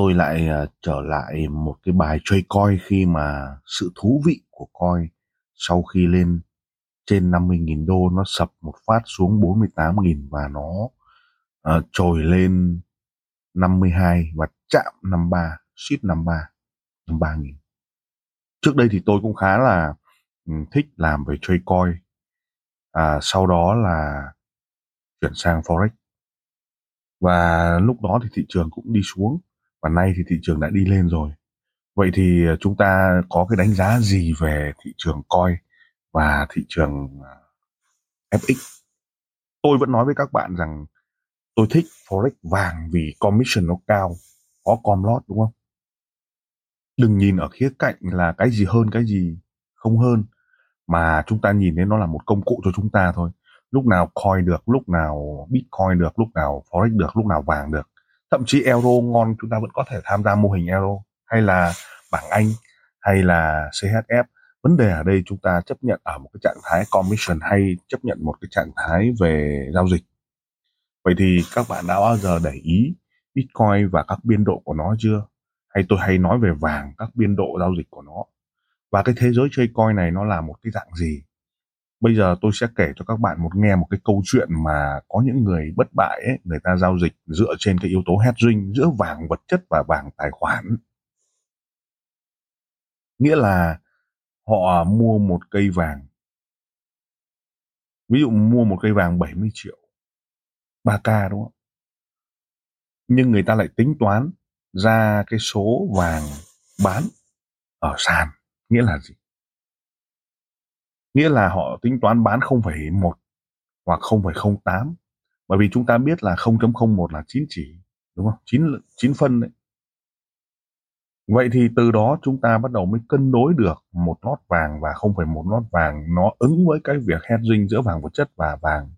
tôi lại uh, trở lại một cái bài chơi coi khi mà sự thú vị của coi sau khi lên trên 50.000 đô nó sập một phát xuống 48.000 và nó uh, trồi lên 52 và chạm 53, ship 53, 53.000. Trước đây thì tôi cũng khá là ừ, thích làm về chơi coi. À, sau đó là chuyển sang Forex. Và lúc đó thì thị trường cũng đi xuống và nay thì thị trường đã đi lên rồi. Vậy thì à, chúng ta có cái đánh giá gì về thị trường coi và thị trường à, FX tôi vẫn nói với các bạn rằng tôi thích forex vàng vì commission nó cao, có com lót đúng không? Đừng nhìn ở khía cạnh là cái gì hơn, cái gì không hơn, mà chúng ta nhìn thấy nó là một công cụ cho chúng ta thôi. Lúc nào coin được, lúc nào bitcoin được, lúc nào forex được, lúc nào vàng được thậm chí euro ngon, chúng ta vẫn có thể tham gia mô hình euro, hay là bảng Anh, hay là CHF vấn đề ở đây chúng ta chấp nhận ở một cái trạng thái commission hay chấp nhận một cái trạng thái về giao dịch. Vậy thì các bạn đã bao giờ để ý Bitcoin và các biên độ của nó chưa? Hay tôi hay nói về vàng, các biên độ giao dịch của nó? Và cái thế giới chơi coin này nó là một cái dạng gì? Bây giờ tôi sẽ kể cho các bạn một nghe một cái câu chuyện mà có những người bất bại ấy, người ta giao dịch dựa trên cái yếu tố hedging giữa vàng vật chất và vàng tài khoản. Nghĩa là họ mua một cây vàng. Ví dụ mua một cây vàng 70 triệu 3k đúng không? Nhưng người ta lại tính toán ra cái số vàng bán ở sàn. Nghĩa là gì? Nghĩa là họ tính toán bán 0,1 hoặc 0,08 bởi vì chúng ta biết là 0.01 là 9 chỉ đúng không? 9 9 phân đấy. Vậy thì từ đó chúng ta bắt đầu mới cân đối được một lót vàng và 0,1 lót vàng nó ứng với cái việc hedging giữa vàng vật chất và vàng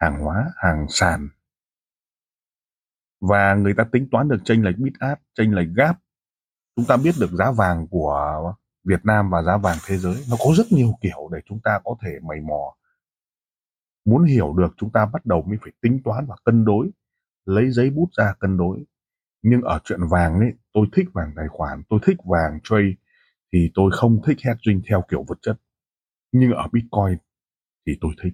hàng hóa hàng sàn. Và người ta tính toán được chênh lệch bid ask chênh lệch gap chúng ta biết được giá vàng của Việt Nam và giá vàng thế giới. Nó có rất nhiều kiểu để chúng ta có thể mày mò. Muốn hiểu được chúng ta bắt đầu mới phải tính toán và cân đối lấy giấy bút ra cân đối. Nhưng ở chuyện vàng ấy tôi thích vàng tài khoản tôi thích vàng trade thì tôi không thích hedging theo kiểu vật chất. Nhưng ở bitcoin thì tôi thích.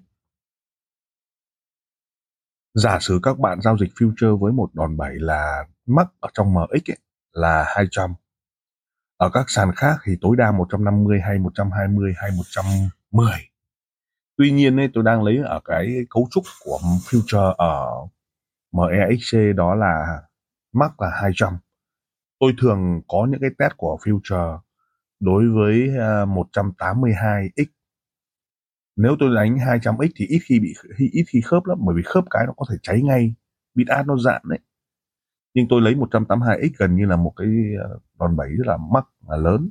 Giả sử các bạn giao dịch future với một đòn bẩy là mắc ở trong MX ấy, là 200 ở các sàn khác thì tối đa 150 hay 120 hay 110. Tuy nhiên ấy, tôi đang lấy ở cái cấu trúc của future ở MEXC đó là max là 200. Tôi thường có những cái test của future đối với à, 182x. Nếu tôi đánh 200x thì ít khi bị ít khi khớp lắm bởi vì khớp cái nó có thể cháy ngay, bit ad nó dạn đấy nhưng tôi lấy 182x gần như là một cái ờ, đòn bẩy rất là mắc là lớn.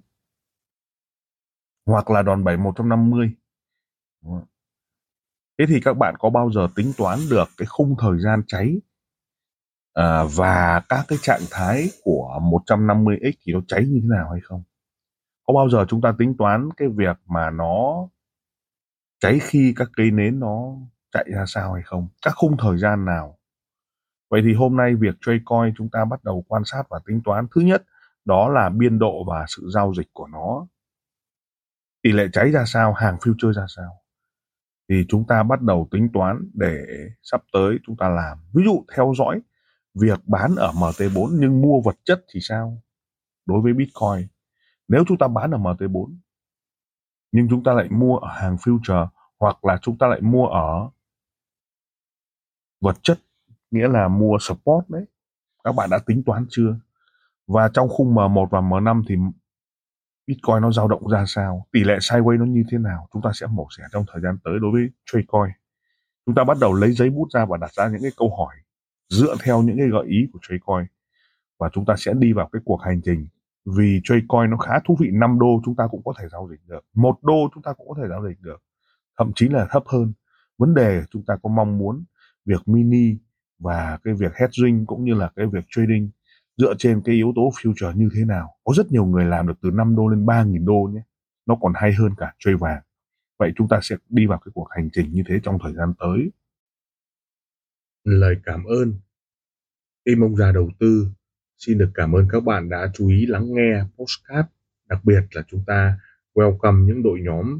Hoặc là đòn bẩy 150 thế thì các bạn có bao giờ tính toán được cái khung thời gian cháy à, và các cái trạng thái của 150x thì nó cháy như thế nào hay không? Có bao giờ chúng ta tính toán cái việc mà nó cháy khi các cây nến nó chạy ra sao hay không? Các khung thời gian nào Vậy thì hôm nay việc trade coin chúng ta bắt đầu quan sát và tính toán. Thứ nhất, đó là biên độ và sự giao dịch của nó. Tỷ lệ cháy ra sao, hàng future ra sao. Thì chúng ta bắt đầu tính toán để sắp tới chúng ta làm. Ví dụ theo dõi việc bán ở MT4 nhưng mua vật chất thì sao? Đối với Bitcoin. Nếu chúng ta bán ở MT4 nhưng chúng ta lại mua ở hàng future hoặc là chúng ta lại mua ở vật chất nghĩa là mua support đấy. Các bạn đã tính toán chưa? Và trong khung M1 và M5 thì Bitcoin nó dao động ra sao? Tỷ lệ sideways nó như thế nào? Chúng ta sẽ mổ xẻ trong thời gian tới đối với Tradecoin. Chúng ta bắt đầu lấy giấy bút ra và đặt ra những cái câu hỏi dựa theo những cái gợi ý của Tradecoin. Và chúng ta sẽ đi vào cái cuộc hành trình. Vì Tradecoin nó khá thú vị 5 đô chúng ta cũng có thể giao dịch được. Một đô chúng ta cũng có thể giao dịch được. Thậm chí là thấp hơn. Vấn đề chúng ta có mong muốn việc mini và cái việc hedging cũng như là cái việc trading dựa trên cái yếu tố future như thế nào. Có rất nhiều người làm được từ 5 đô lên 3.000 đô nhé. Nó còn hay hơn cả chơi vàng. Vậy chúng ta sẽ đi vào cái cuộc hành trình như thế trong thời gian tới. Lời cảm ơn. Tim ông già đầu tư, xin được cảm ơn các bạn đã chú ý lắng nghe postcard đặc biệt là chúng ta welcome những đội nhóm